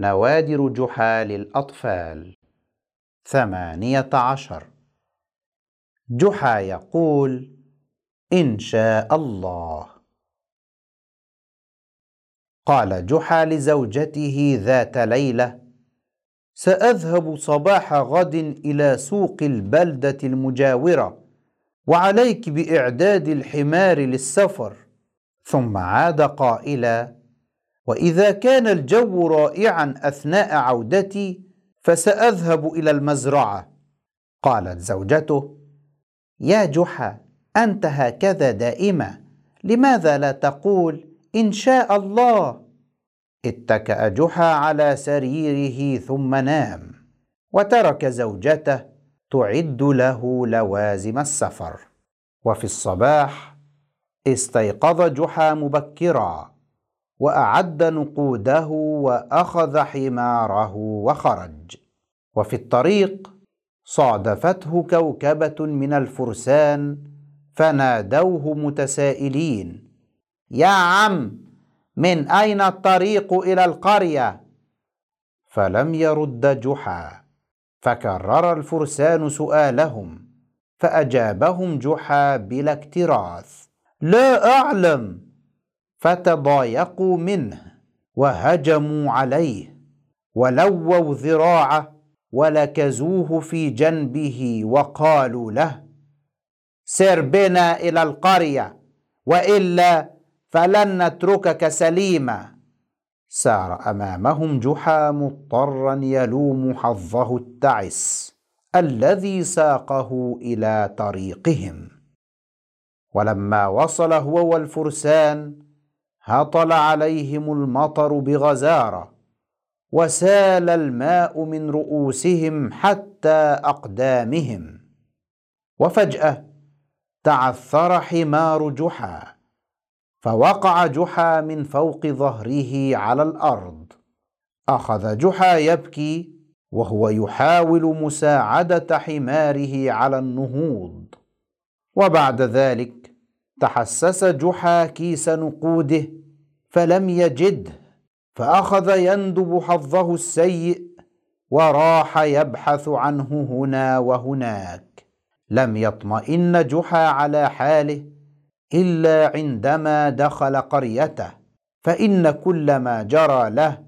نوادر جحا للأطفال ثمانية عشر. جحا يقول إن شاء الله. قال جحا لزوجته ذات ليلة سأذهب صباح غد إلى سوق البلدة المجاورة وعليك بإعداد الحمار للسفر. ثم عاد قائلا وإذا كان الجو رائعا أثناء عودتي فسأذهب إلى المزرعة. قالت زوجته يا جحا أنت هكذا دائما لماذا لا تقول إن شاء الله؟ اتكأ جحا على سريره ثم نام وترك زوجته تعد له لوازم السفر. وفي الصباح استيقظ جحا مبكرا. وأعد نقوده وأخذ حماره وخرج. وفي الطريق صادفته كوكبة من الفرسان فنادوه متسائلين يا عم من أين الطريق إلى القرية؟ فلم يرد جحا. فكرر الفرسان سؤالهم فأجابهم جحا بلا اكتراث لا أعلم. فتضايقوا منه وهجموا عليه ولووا ذراعه ولكزوه في جنبه وقالوا له سر بنا إلى القرية وإلا فلن نتركك سليما. سار أمامهم جحا مضطرا يلوم حظه التعس الذي ساقه إلى طريقهم. ولما وصل هو والفرسان هطل عليهم المطر بغزارة وسال الماء من رؤوسهم حتى أقدامهم. وفجأة تعثر حمار جحا فوقع جحا من فوق ظهره على الأرض. أخذ جحا يبكي وهو يحاول مساعدة حماره على النهوض. وبعد ذلك تحسس جحا كيس نقوده فلم يجده فأخذ يندب حظه السيء وراح يبحث عنه هنا وهناك. لم يطمئن جحا على حاله إلا عندما دخل قريته فإن كل ما جرى له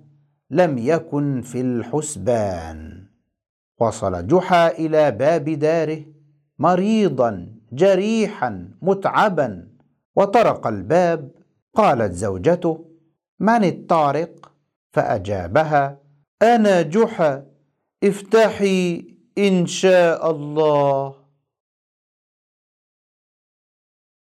لم يكن في الحسبان. وصل جحا إلى باب داره مريضا جريحا متعبا. وطرق الباب. قالت زوجته من الطارق؟ فأجابها أنا جحا. افتحي إن شاء الله.